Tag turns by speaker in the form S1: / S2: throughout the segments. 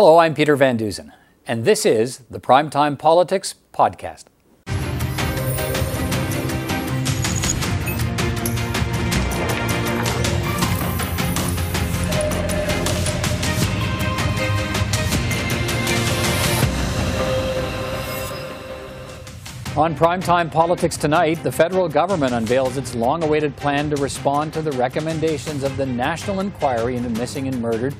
S1: Hello, I'm Peter Van Dusen, and this is the Primetime Politics Podcast. On primetime politics tonight, the federal government unveils its long awaited plan to respond to the recommendations of the National Inquiry into Missing and Murdered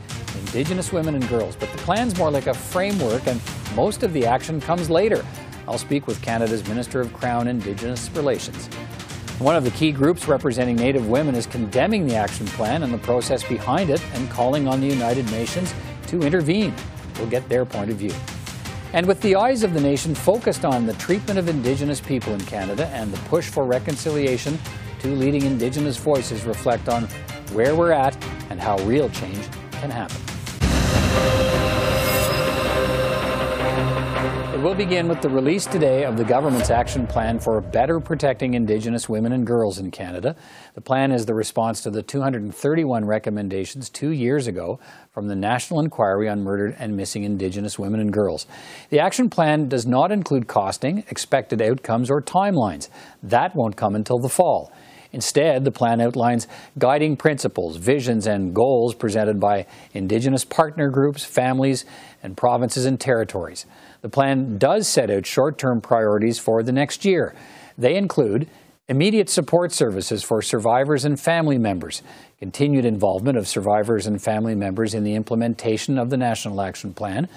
S1: Indigenous Women and Girls. But the plan's more like a framework, and most of the action comes later. I'll speak with Canada's Minister of Crown Indigenous Relations. One of the key groups representing Native women is condemning the action plan and the process behind it and calling on the United Nations to intervene. We'll get their point of view. And with the eyes of the nation focused on the treatment of Indigenous people in Canada and the push for reconciliation, two leading Indigenous voices reflect on where we're at and how real change can happen. We'll begin with the release today of the government's action plan for better protecting Indigenous women and girls in Canada. The plan is the response to the 231 recommendations two years ago from the National Inquiry on Murdered and Missing Indigenous Women and Girls. The action plan does not include costing, expected outcomes, or timelines. That won't come until the fall. Instead, the plan outlines guiding principles, visions, and goals presented by Indigenous partner groups, families, and provinces and territories. The plan does set out short term priorities for the next year. They include immediate support services for survivors and family members, continued involvement of survivors and family members in the implementation of the National Action Plan,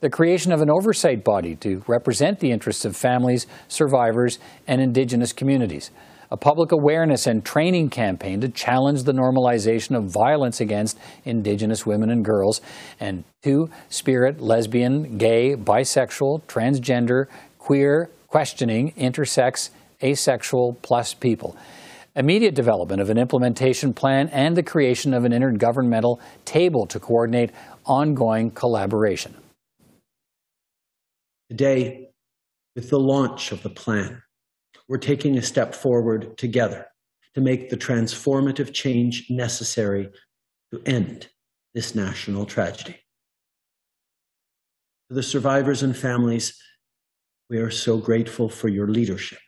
S1: the creation of an oversight body to represent the interests of families, survivors, and Indigenous communities a public awareness and training campaign to challenge the normalization of violence against Indigenous women and girls, and two, spirit, lesbian, gay, bisexual, transgender, queer, questioning, intersex, asexual, plus people. Immediate development of an implementation plan and the creation of an intergovernmental table to coordinate ongoing collaboration.
S2: Today, with the launch of the plan, we're taking a step forward together to make the transformative change necessary to end this national tragedy. To the survivors and families, we are so grateful for your leadership.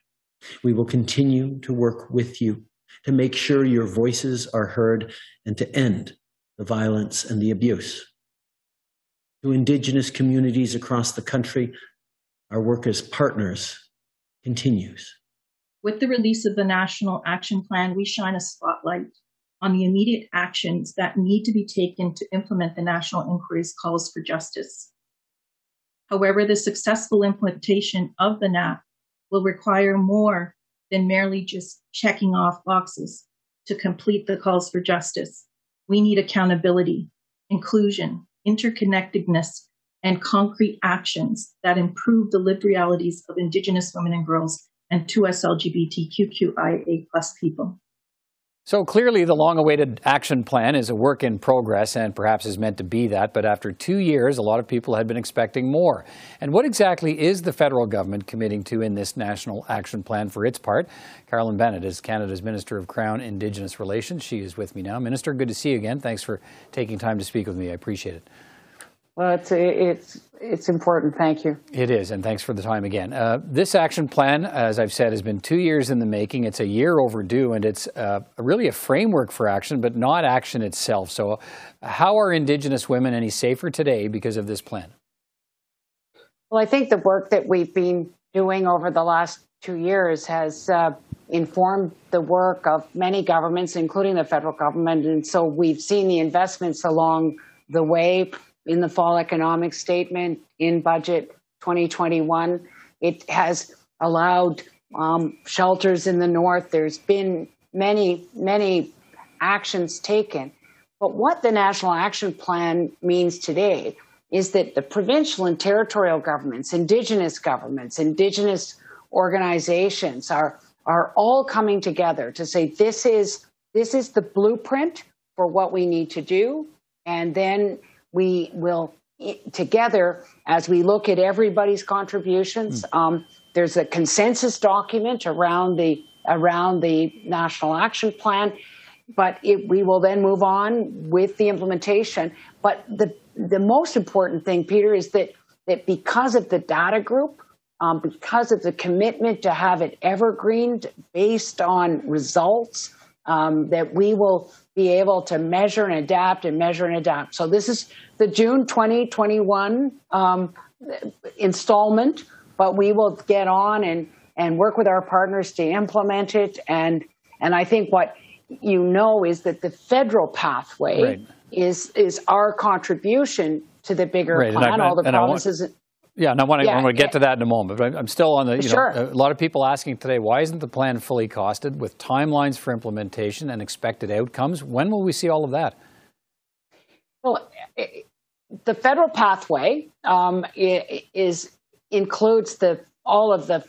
S2: We will continue to work with you to make sure your voices are heard and to end the violence and the abuse. To Indigenous communities across the country, our work as partners continues.
S3: With the release of the National Action Plan, we shine a spotlight on the immediate actions that need to be taken to implement the National Inquiry's calls for justice. However, the successful implementation of the NAP will require more than merely just checking off boxes to complete the calls for justice. We need accountability, inclusion, interconnectedness, and concrete actions that improve the lived realities of Indigenous women and girls and to us LGBTQIA plus people.
S1: So clearly, the long awaited action plan is a work in progress and perhaps is meant to be that. But after two years, a lot of people had been expecting more. And what exactly is the federal government committing to in this national action plan for its part? Carolyn Bennett is Canada's Minister of Crown Indigenous Relations. She is with me now. Minister, good to see you again. Thanks for taking time to speak with me. I appreciate it.
S4: Well, it's it's it's important. Thank you.
S1: It is, and thanks for the time again. Uh, this action plan, as I've said, has been two years in the making. It's a year overdue, and it's uh, really a framework for action, but not action itself. So, how are Indigenous women any safer today because of this plan?
S4: Well, I think the work that we've been doing over the last two years has uh, informed the work of many governments, including the federal government, and so we've seen the investments along the way in the fall economic statement in budget 2021. It has allowed um, shelters in the north. There's been many, many actions taken. But what the National Action Plan means today is that the provincial and territorial governments, indigenous governments, indigenous organizations are, are all coming together to say this is, this is the blueprint for what we need to do. And then we will together as we look at everybody's contributions. Mm. Um, there's a consensus document around the around the national action plan, but it, we will then move on with the implementation. But the the most important thing, Peter, is that that because of the data group, um, because of the commitment to have it evergreen based on results, um, that we will be able to measure and adapt and measure and adapt. So this is the June 2021 um, installment, but we will get on and, and work with our partners to implement it. And, and I think what you know is that the federal pathway
S1: Right.
S4: is, is our contribution to the bigger
S1: Right, and I-
S4: plan. All the
S1: and I want-
S4: provinces.
S1: Yeah, and I want to,
S4: Yeah,
S1: get
S4: yeah.
S1: to that in a moment, but I'm- still on the, you
S4: Sure.
S1: know, a lot of people asking today, why isn't the plan fully costed with timelines for implementation and expected outcomes? When will we see all of that?
S4: Well, i- the federal pathway um, is includes the all of the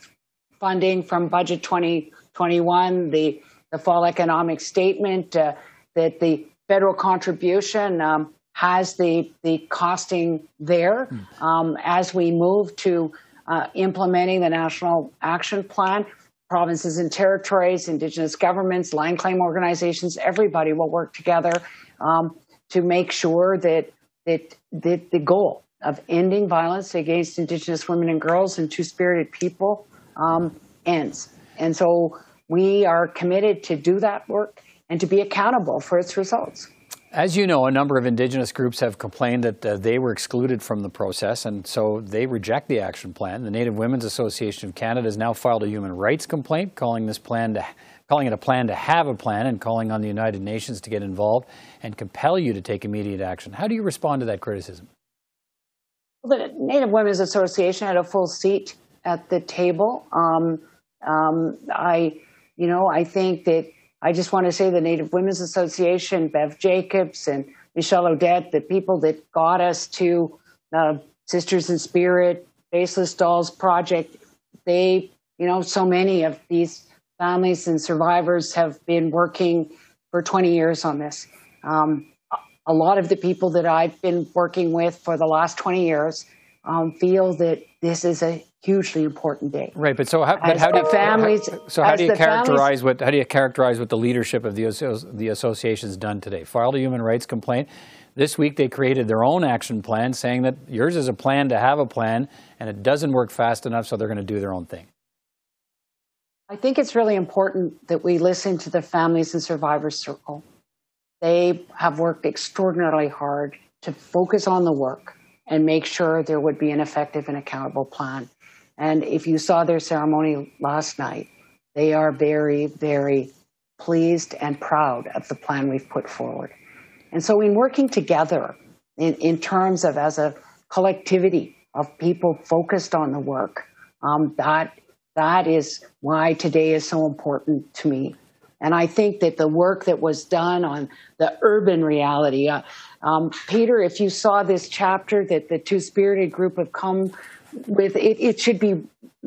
S4: funding from budget 2021, the the fall economic statement, uh, that the federal contribution um, has the the costing there um, as we move to uh, implementing the national action plan. Provinces and territories, Indigenous governments, land claim organizations, everybody will work together um, to make sure that that that the goal of ending violence against Indigenous women and girls and Two Spirited people um, ends. And so we are committed to do that work and to be accountable for its results.
S1: As you know, a number of Indigenous groups have complained that uh, they were excluded from the process, and so they reject the action plan. The Native Women's Association of Canada has now filed a human rights complaint, calling this plan to, calling it a plan to have a plan, and calling on the United Nations to get involved and compel you to take immediate action. How do you respond to that criticism?
S4: The Native Women's Association had a full seat at the table. Um, um, I, you know, I think that I just want to say the Native Women's Association, Bev Jacobs and Michelle Audette, the people that got us to uh, Sisters in Spirit, Faceless Dolls Project, they, you know, so many of these families and survivors have been working for 20 years on this. Um, a lot of the people that I've been working with for the last 20 years um, feel that this is a hugely important day.
S1: Right, but so how, but how do you,
S4: families-
S1: how- so how do you
S4: the families-
S1: characterize what how do you characterize what the leadership of the the association's done today? Filed a human rights complaint. This week they created their own action plan, saying that yours is a plan to have a plan, and it doesn't work fast enough, so they're going to do their own thing.
S4: I think it's really important that we listen to the families and survivors circle. They have worked extraordinarily hard to focus on the work and make sure there would be an effective and accountable plan. And if you saw their ceremony last night, they are very, very pleased and proud of the plan we've put forward. And so, in working together in, in terms of as a collectivity of people focused on the work, um, that that is why today is so important to me. And I think that the work that was done on the urban reality, uh, um, Peter, if you saw this chapter that the Two Spirited group have come with, it, it should be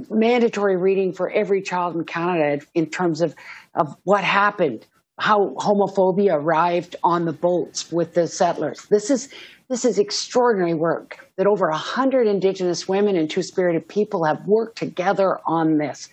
S4: mandatory reading for every child in Canada in terms of, of what happened, how homophobia arrived on the boats with the settlers. This is this is extraordinary work that over a hundred Indigenous women and Two Spirited people have worked together on this.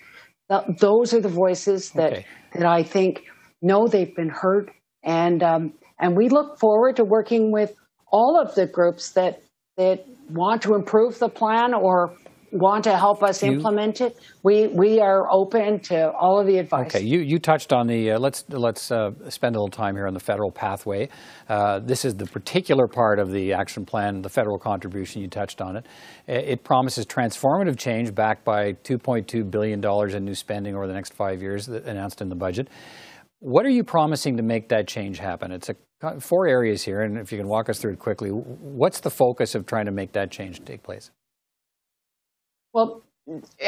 S4: Those are the voices that
S1: Okay.
S4: that I think know they've been heard, and um, and we look forward to working with all of the groups that that want to improve the plan or want to help us
S1: You-
S4: implement it. We we are open to all of the advice.
S1: Okay, you, you touched on the, uh, let's, let's uh, spend a little time here on the federal pathway. Uh, this is the particular part of the action plan, the federal contribution, you touched on it. It promises transformative change backed by $2.2 billion in new spending over the next five years announced in the budget. What are you promising to make that change happen? It's a, four areas here, and if you can walk us through it quickly, what's the focus of trying to make that change take place?
S4: Well,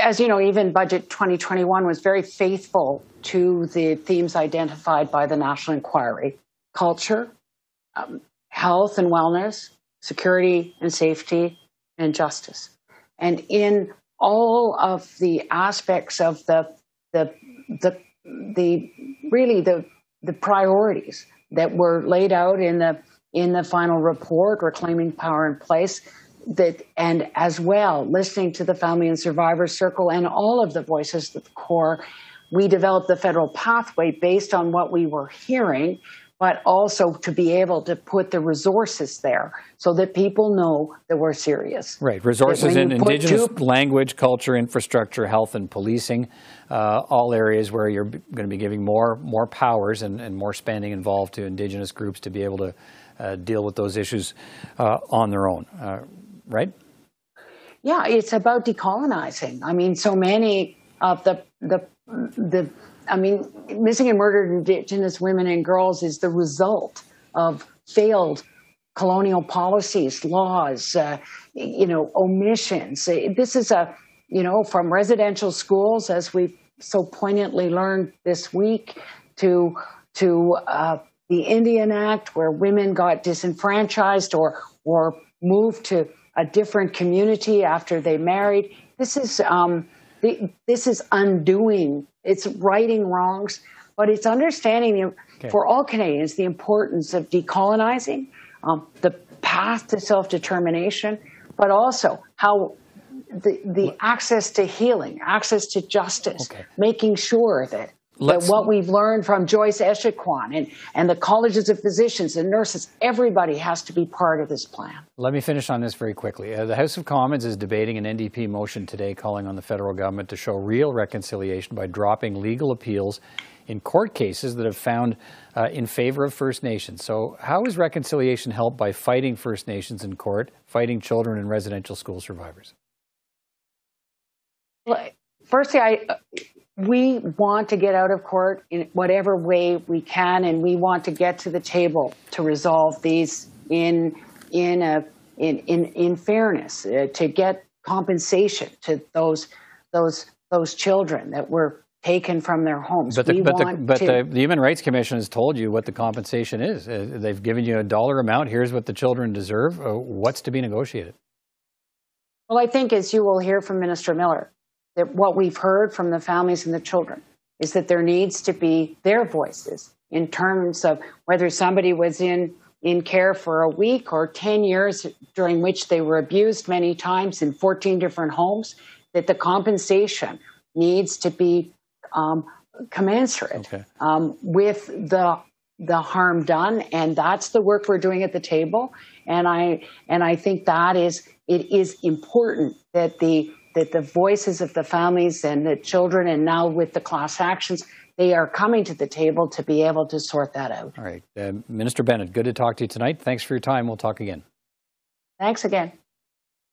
S4: as you know, even Budget 2021 was very faithful to the themes identified by the National Inquiry culture, um, health and wellness, security and safety, and justice. And in all of the aspects of the, the, the, the really the, the priorities that were laid out in the, in the final report, Reclaiming Power and Place, that and as well listening to the family and survivor circle and all of the voices at the core we developed the federal pathway based on what we were hearing but also to be able to put the resources there so that people know that we're serious.
S1: Right, resources in indigenous
S4: two,
S1: language, culture, infrastructure, health, and policing, uh, all areas where you're going to be giving more more powers and, and, more spending involved to indigenous groups to be able to uh, deal with those issues uh, on their own, uh, right?
S4: Yeah, it's about decolonizing. I mean, so many of the the the I mean, missing and murdered Indigenous women and girls is the result of failed colonial policies, laws, uh, you know, omissions. This is a, you know, from residential schools, as we've so poignantly learned this week, to to uh, the Indian Act, where women got disenfranchised or or moved to a different community after they married. This is um, this is undoing it's righting wrongs, but it's understanding okay. for all Canadians the importance of decolonizing, um, the path to self determination, but also how the, the access to healing, access to justice, okay. making sure that Let's, what we've learned from Joyce Echaquan and, and the colleges of physicians and nurses, everybody has to be part of this plan.
S1: Let me finish on this very quickly. Uh, the House of Commons is debating an NDP motion today calling on the federal government to show real reconciliation by dropping legal appeals in court cases that have found uh, in favor of First Nations. So, how is reconciliation helped by fighting First Nations in court, fighting children and residential school survivors?
S4: Well, firstly, I we want to get out of court in whatever way we can, and we want to get to the table to resolve these in in a in in, in fairness uh, to get compensation to those those those children that were taken from their homes.
S1: But, the, but, the, but the, the, Human Rights Commission has told you what the compensation is. Uh, they've given you a dollar amount. Here's what the children deserve. Uh, what's to be negotiated?
S4: Well, I think as you will hear from Minister Miller, that what we've heard from the families and the children is that there needs to be their voices in terms of whether somebody was in in care for a week or 10 years during which they were abused many times in 14 different homes, that the compensation needs to be um, commensurate okay. um, with the the harm done, and that's the work we're doing at the table. And I and I think that is it is important that the that the voices of the families and the children, and now with the class actions, they are coming to the table to be able to sort that out.
S1: All right. Uh, Minister Bennett, good to talk to you tonight. Thanks for your time. We'll talk again.
S4: Thanks again.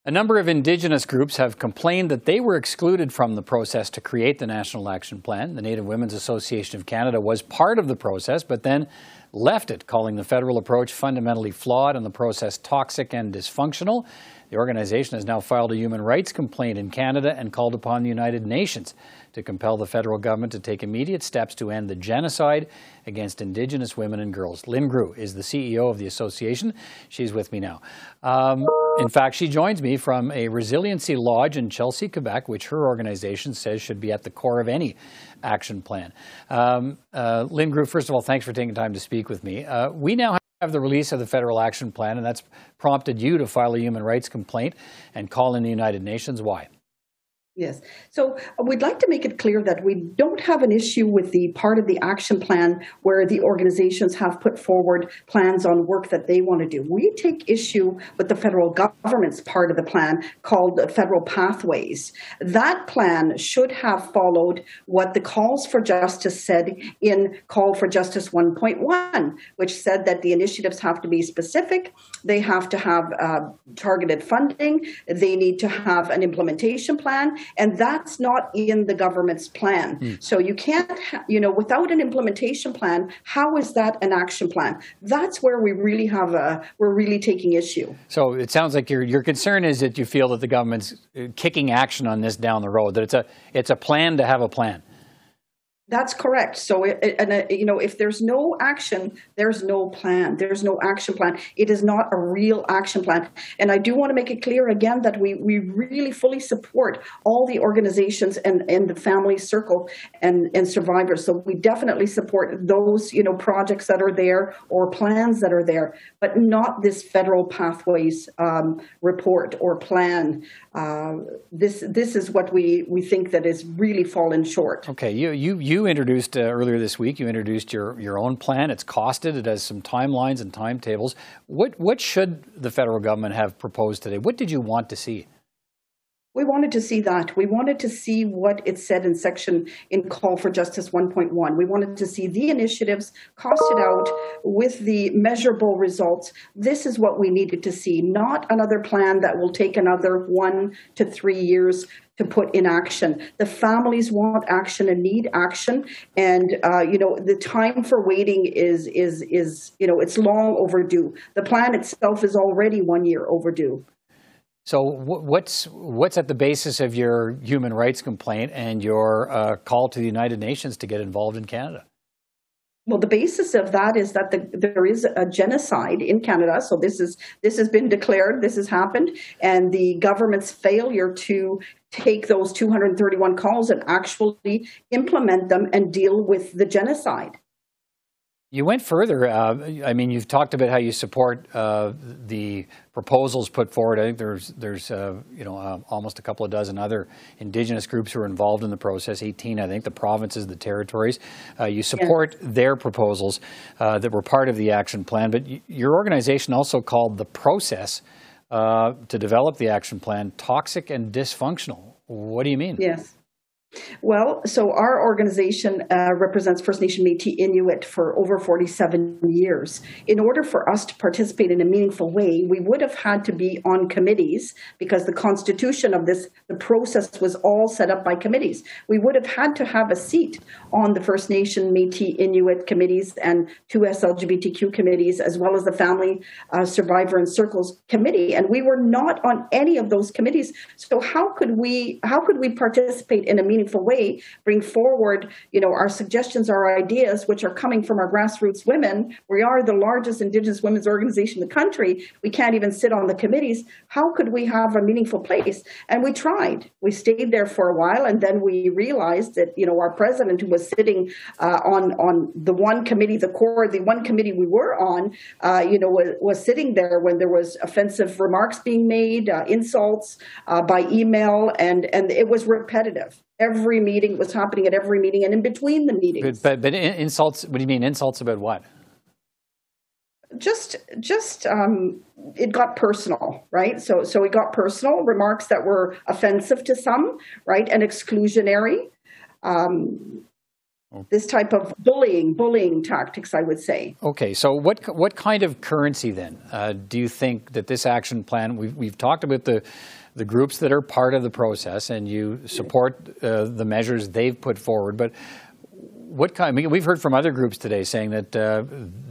S1: A number of Indigenous groups have complained that they were excluded from the process to create the National Action Plan. The Native Women's Association of Canada was part of the process, but then left it, calling the federal approach fundamentally flawed and the process toxic and dysfunctional. The organization has now filed a human rights complaint in Canada and called upon the United Nations to compel the federal government to take immediate steps to end the genocide against Indigenous women and girls. Lynn Groulx is the CEO of the association. She's with me now. Um, in fact, she joins me from a resiliency lodge in Chelsea, Quebec, which her organization says should be at the core of any action plan. Um, uh, Lynn Groulx, first of all, thanks for taking time to speak with me. Uh, we now have the release of the federal action plan, and that's prompted you to file a human rights complaint and call in the United Nations. Why?
S5: Yes. So uh, we'd like to make it clear that we don't have an issue with the part of the action plan where the organizations have put forward plans on work that they want to do. We take issue with the federal government's part of the plan called Federal Pathways. That plan should have followed what the Calls for Justice said in Call for Justice 1.1, which said that the initiatives have to be specific, they have to have uh, targeted funding, they need to have an implementation plan, and that's not in the government's plan. Mm. So you can't, ha- you know, without an implementation plan, how is that an action plan? That's where we really have a, we're really taking issue.
S1: So it sounds like your your concern is that you feel that the government's uh, kicking action on this down the road. That it's a it's a plan to have a plan.
S5: That's correct. So, it, and uh, you know, if there's no action, there's no plan. There's no action plan. It is not a real action plan. And I do want to make it clear again that we we really fully support all the organizations and and the family circle and and survivors. So we definitely support those you know projects that are there or plans that are there, but not this federal pathways um, report or plan. Uh, this this is what we we think that is really fallen short.
S1: Okay, you you you you introduced uh, earlier this week. You introduced your your own plan. It's costed. It has some timelines and timetables. What what should the federal government have proposed today? What did you want to see?
S5: We wanted to see that. We wanted to see what it said in section in Call for Justice 1.1. We wanted to see the initiatives costed out with the measurable results. This is what we needed to see, not another plan that will take another one to three years to put in action. The families want action and need action, and uh, you know the time for waiting is is is you know it's long overdue. The plan itself is already one year overdue.
S1: So what's what's at the basis of your human rights complaint and your uh, call to the United Nations to get involved in Canada?
S5: Well, the basis of that is that the, there is a genocide in Canada. So this is this has been declared. This has happened, and the government's failure to take those 231 calls and actually implement them and deal with the genocide.
S1: You went further. Uh, I mean, you've talked about how you support uh, the proposals put forward. I think there's there's uh, you know uh, almost a couple of dozen other Indigenous groups who are involved in the process. 18, I think, the provinces, the territories. Uh, you support yeah. their proposals uh, that were part of the action plan, but your organization also called the process to develop the action plan toxic and dysfunctional. What do you mean?
S5: Yes. Well, so our organization uh, represents First Nation Métis Inuit for over 47 years. In order for us to participate in a meaningful way, we would have had to be on committees because the constitution of this, the process was all set up by committees. We would have had to have a seat on the First Nation Métis Inuit committees and two SLGBTQ committees, as well as the Family uh, Survivor and Circles committee. And we were not on any of those committees. So how could we, how could we participate in a meaningful meaningful way bring forward you know our suggestions our ideas which are coming from our grassroots women. We are the largest indigenous women's organization in the country. We can't even sit on the committees. How could we have a meaningful place? And we tried. We stayed there for a while and then we realized that you know our president who was sitting uh, on on the one committee the core the one committee we were on uh, you know was, was, sitting there when there was offensive remarks being made uh, insults uh, by email and and it was repetitive every meeting was happening at every meeting and in between the meetings.
S1: But, but, but insults, what do you mean insults about what?
S5: Just, just um, it got personal, right? So, so it got personal remarks that were offensive to some, right, and exclusionary. Um, this type of bullying, bullying tactics, I would say.
S1: Okay, so what what kind of currency then uh, do you think that this action plan? We've we've talked about the the groups that are part of the process, and you support uh, the measures they've put forward. But what kind? I mean, we've heard from other groups today saying that uh,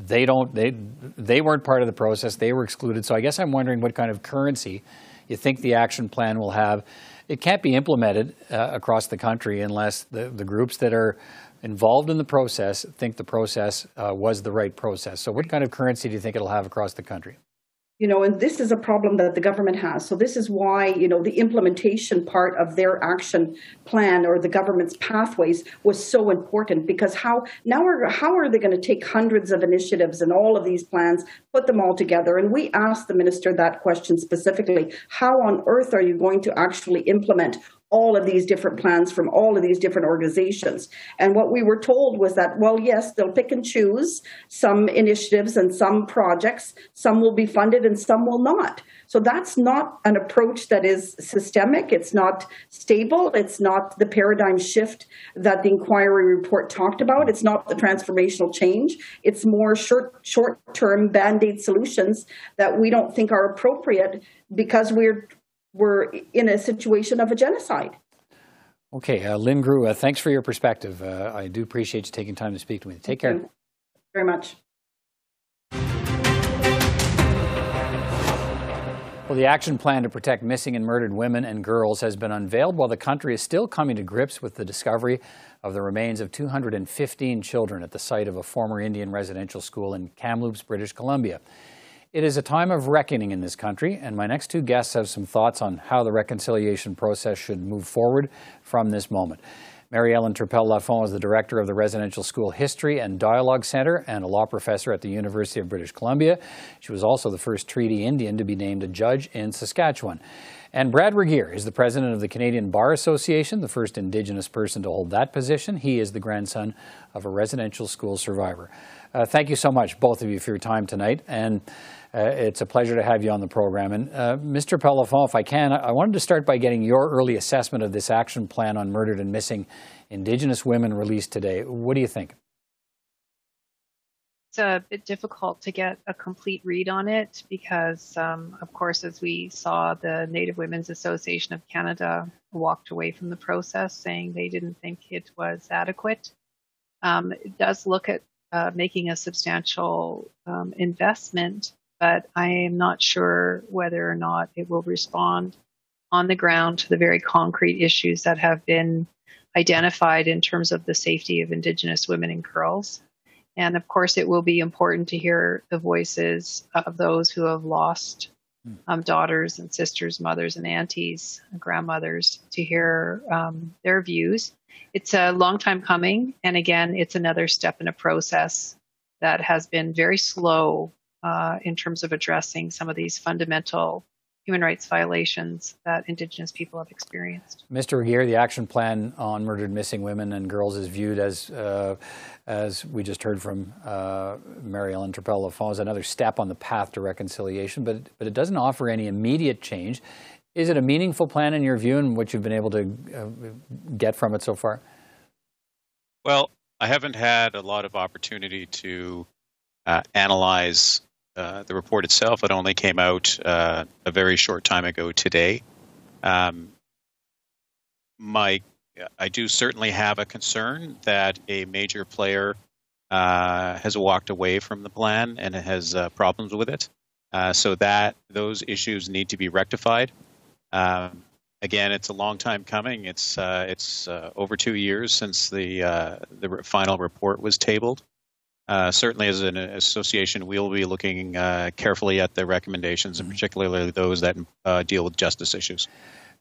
S1: they don't, they they weren't part of the process, they were excluded. So I guess I'm wondering what kind of currency you think the action plan will have. It can't be implemented uh, across the country unless the, the groups that are involved in the process think the process uh, was the right process. So, what kind of currency do you think it'll have across the country?
S5: You know and this is a problem that the government has. So this is why you know the implementation part of their action plan or the government's pathways was so important because how now are how are they going to take hundreds of initiatives and all of these plans put them all together? And we asked the minister that question specifically. How on earth are you going to actually implement all of these different plans from all of these different organizations. And what we were told was that, well, yes, they'll pick and choose some initiatives and some projects. Some will be funded and some will not. So that's not an approach that is systemic. It's not stable. It's not the paradigm shift that the inquiry report talked about. It's not the transformational change. It's more short, short-term band-aid solutions that we don't think are appropriate because we're were in a situation of a genocide.
S1: Okay, uh, Lynn Groulx, uh, thanks for your perspective. Uh, I do appreciate you taking time to speak to me. Take Thank care.
S5: very much.
S1: Well, the action plan to protect missing and murdered women and girls has been unveiled while the country is still coming to grips with the discovery of the remains of 215 children at the site of a former Indian residential school in Kamloops, British Columbia. It is a time of reckoning in this country, and my next two guests have some thoughts on how the reconciliation process should move forward from this moment. Mary Ellen Turpel Lafond is the director of the Residential School History and Dialogue Center and a law professor at the University of British Columbia. She was also the first Treaty Indian to be named a judge in Saskatchewan. And Brad Regehr is the president of the Canadian Bar Association, the first Indigenous person to hold that position. He is the grandson of a residential school survivor. Uh, thank you so much, both of you, for your time tonight. And uh, it's a pleasure to have you on the program. And uh, Mr. Pellefonds, if I can, I wanted to start by getting your early assessment of this action plan on murdered and missing Indigenous women released today. What do you think?
S6: It's a bit difficult to get a complete read on it because, um, of course, as we saw, the Native Women's Association of Canada walked away from the process, saying they didn't think it was adequate. Um, it does look at uh, making a substantial um, investment, but I am not sure whether or not it will respond on the ground to the very concrete issues that have been identified in terms of the safety of Indigenous women and girls. And of course, it will be important to hear the voices of those who have lost hmm. um, daughters and sisters, mothers and aunties, and grandmothers, to hear um, their views. It's a long time coming. And again, it's another step in a process that has been very slow uh, in terms of addressing some of these fundamental human rights violations that Indigenous people have experienced.
S1: Mr. Regehr, the action plan on murdered missing women and girls is viewed as, uh, as we just heard from uh, Mary Ellen Turpel Lafond, another step on the path to reconciliation, but, but it doesn't offer any immediate change. Is it a meaningful plan in your view and what you've been able to uh, get from it so far?
S7: Well, I haven't had a lot of opportunity to uh, analyze uh, the report itself. It only came out uh, a very short time ago today. Um, my, I do certainly have a concern that a major player uh, has walked away from the plan and has uh, problems with it. Uh, so that those issues need to be rectified. Um, again, it's a long time coming. It's it's over two years since the the final report was tabled. Uh, certainly, as an association, we'll be looking uh, carefully at the recommendations, and mm-hmm. particularly those that uh, deal with justice issues.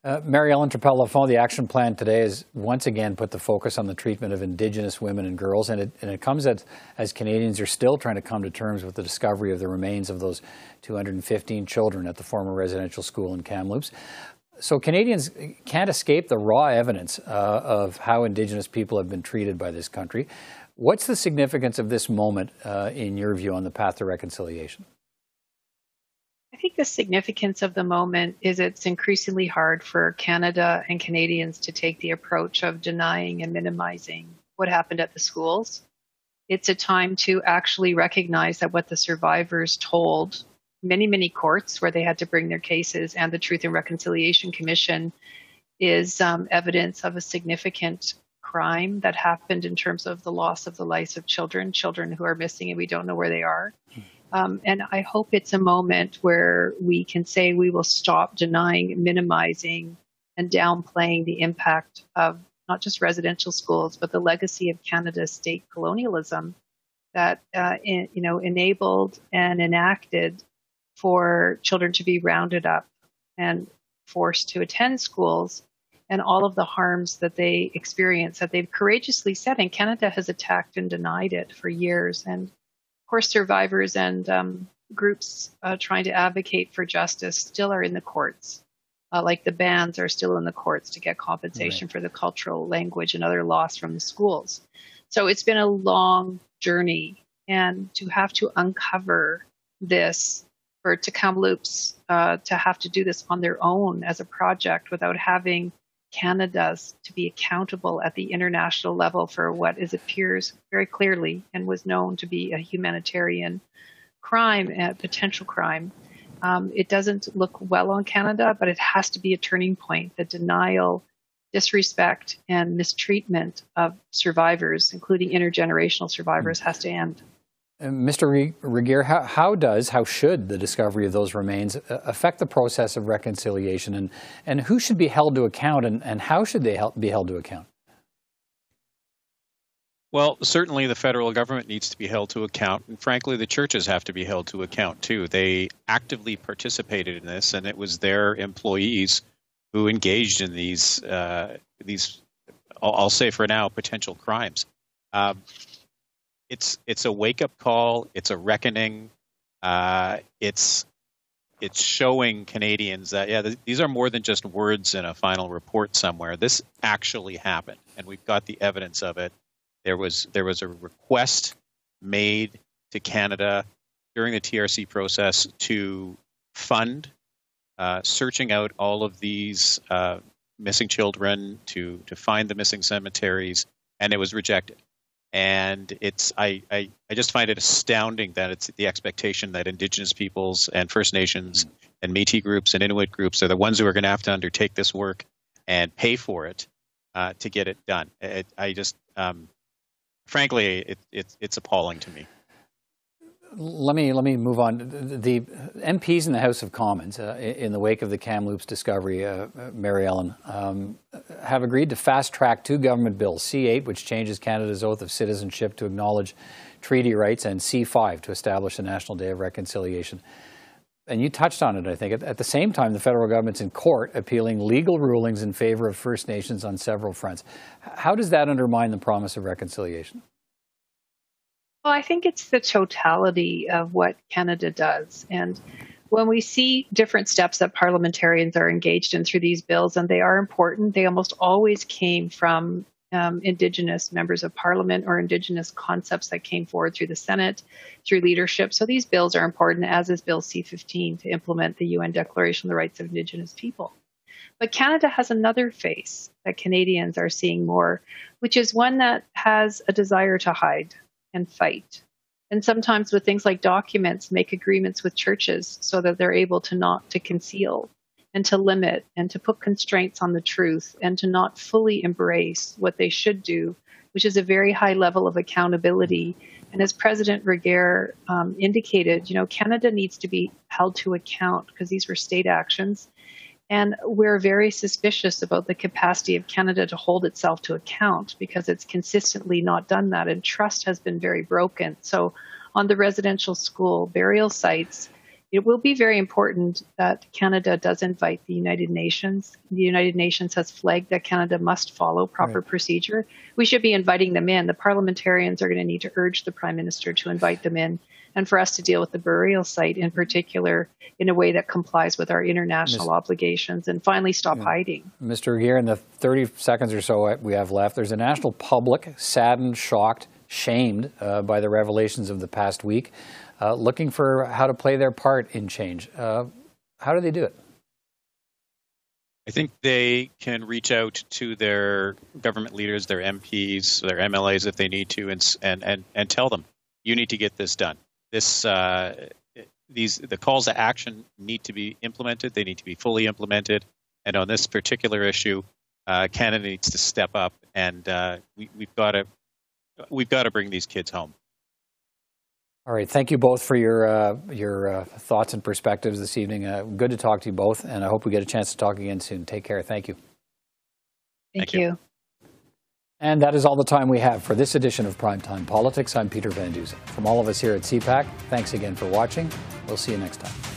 S1: Uh, Mary Ellen Turpel Lafond, the action plan today has once again put the focus on the treatment of Indigenous women and girls, and it, and it comes as, as Canadians are still trying to come to terms with the discovery of the remains of those 215 children at the former residential school in Kamloops. So Canadians can't escape the raw evidence uh, of how Indigenous people have been treated by this country. What's the significance of this moment, uh, in your view, on the path to reconciliation?
S6: I think the significance of the moment is it's increasingly hard for Canada and Canadians to take the approach of denying and minimizing what happened at the schools. It's a time to actually recognize that what the survivors told many, many courts where they had to bring their cases and the Truth and Reconciliation Commission is um, evidence of a significant crime that happened in terms of the loss of the lives of children, children who are missing and we don't know where they are. Um, and I hope it's a moment where we can say we will stop denying, minimizing, and downplaying the impact of not just residential schools, but the legacy of Canada's state colonialism that uh, in, you know enabled and enacted for children to be rounded up and forced to attend schools and all of the harms that they experience that they've courageously said. And Canada has attacked and denied it for years. And of course, survivors and um, groups uh, trying to advocate for justice still are in the courts. Uh, like the bands are still in the courts to get compensation right. for the cultural language and other loss from the schools. So it's been a long journey, and to have to uncover this for to Kamloops uh, to have to do this on their own as a project without having Canada's to be accountable at the international level for what is appears very clearly and was known to be a humanitarian crime, a potential crime. Um, it doesn't look well on Canada, but it has to be a turning point. The denial, disrespect, and mistreatment of survivors, including intergenerational survivors, has to end.
S1: Mr. Regehr, how, how, does, how should the discovery of those remains uh, affect the process of reconciliation, and, and who should be held to account, and, and how should they be held to account?
S7: Well, certainly the federal government needs to be held to account, and frankly, the churches have to be held to account too. They actively participated in this, and it was their employees who engaged in these uh, these I'll, I'll say for now, potential crimes. Um, it's it's a wake up call. It's a reckoning. Uh, it's it's showing Canadians that yeah, th- these are more than just words in a final report somewhere. This actually happened, and we've got the evidence of it. There was there was a request made to Canada during the TRC process to fund uh, searching out all of these uh, missing children to to find the missing cemeteries, and it was rejected. And it's I, I, I just find it astounding that it's the expectation that Indigenous peoples and First Nations and Métis groups and Inuit groups are the ones who are going to have to undertake this work and pay for it uh, to get it done. It, I just um, frankly, it, it, it's appalling to me.
S1: Let me let me move on. The MPs in the House of Commons, uh, in the wake of the Kamloops discovery, uh, Mary Ellen, um, have agreed to fast track two government bills: C8, which changes Canada's oath of citizenship to acknowledge treaty rights, and C5 to establish a National Day of Reconciliation. And you touched on it, I think. At, at the same time, the federal government's in court appealing legal rulings in favor of First Nations on several fronts. How does that undermine the promise of reconciliation?
S6: Well, I think it's the totality of what Canada does. And when we see different steps that parliamentarians are engaged in through these bills, and they are important, they almost always came from um, Indigenous members of Parliament or Indigenous concepts that came forward through the Senate, through leadership. So these bills are important, as is Bill C 15 to implement the UN Declaration of the Rights of Indigenous People. But Canada has another face that Canadians are seeing more, which is one that has a desire to hide and fight. And sometimes with things like documents, make agreements with churches so that they're able to not to conceal and to limit and to put constraints on the truth and to not fully embrace what they should do, which is a very high level of accountability. And as President Regehr um, indicated, you know, Canada needs to be held to account because these were state actions. And we're very suspicious about the capacity of Canada to hold itself to account because it's consistently not done that, and trust has been very broken. So, on the residential school burial sites, it will be very important that Canada does invite the United Nations. The United Nations has flagged that Canada must follow proper right. procedure. We should be inviting them in. The parliamentarians are going to need to urge the Prime Minister to invite them in and for us to deal with the burial site in particular in a way that complies with our international obligations and finally stop yeah. hiding.
S1: Mr. Gear, in the 30 seconds or so we have left, there's a national public saddened, shocked, shamed uh, by the revelations of the past week, uh, looking for how to play their part in change. Uh, how do they do it?
S7: I think they can reach out to their government leaders, their MPs, their MLAs if they need to, and and and, and tell them you need to get this done this uh, these the calls to action need to be implemented. They need to be fully implemented. And on this particular issue, uh, Canada needs to step up, and uh, we, we've got to we've got to bring these kids home.
S1: All right, thank you both for your uh, your uh, thoughts and perspectives this evening. Uh, good to talk to you both, and I hope we get a chance to talk again soon. Take care. Thank you.
S6: Thank, thank you. you.
S1: And that is all the time we have for this edition of Primetime Politics. I'm Peter Van Dusen. From all of us here at CPAC, thanks again for watching. We'll see you next time.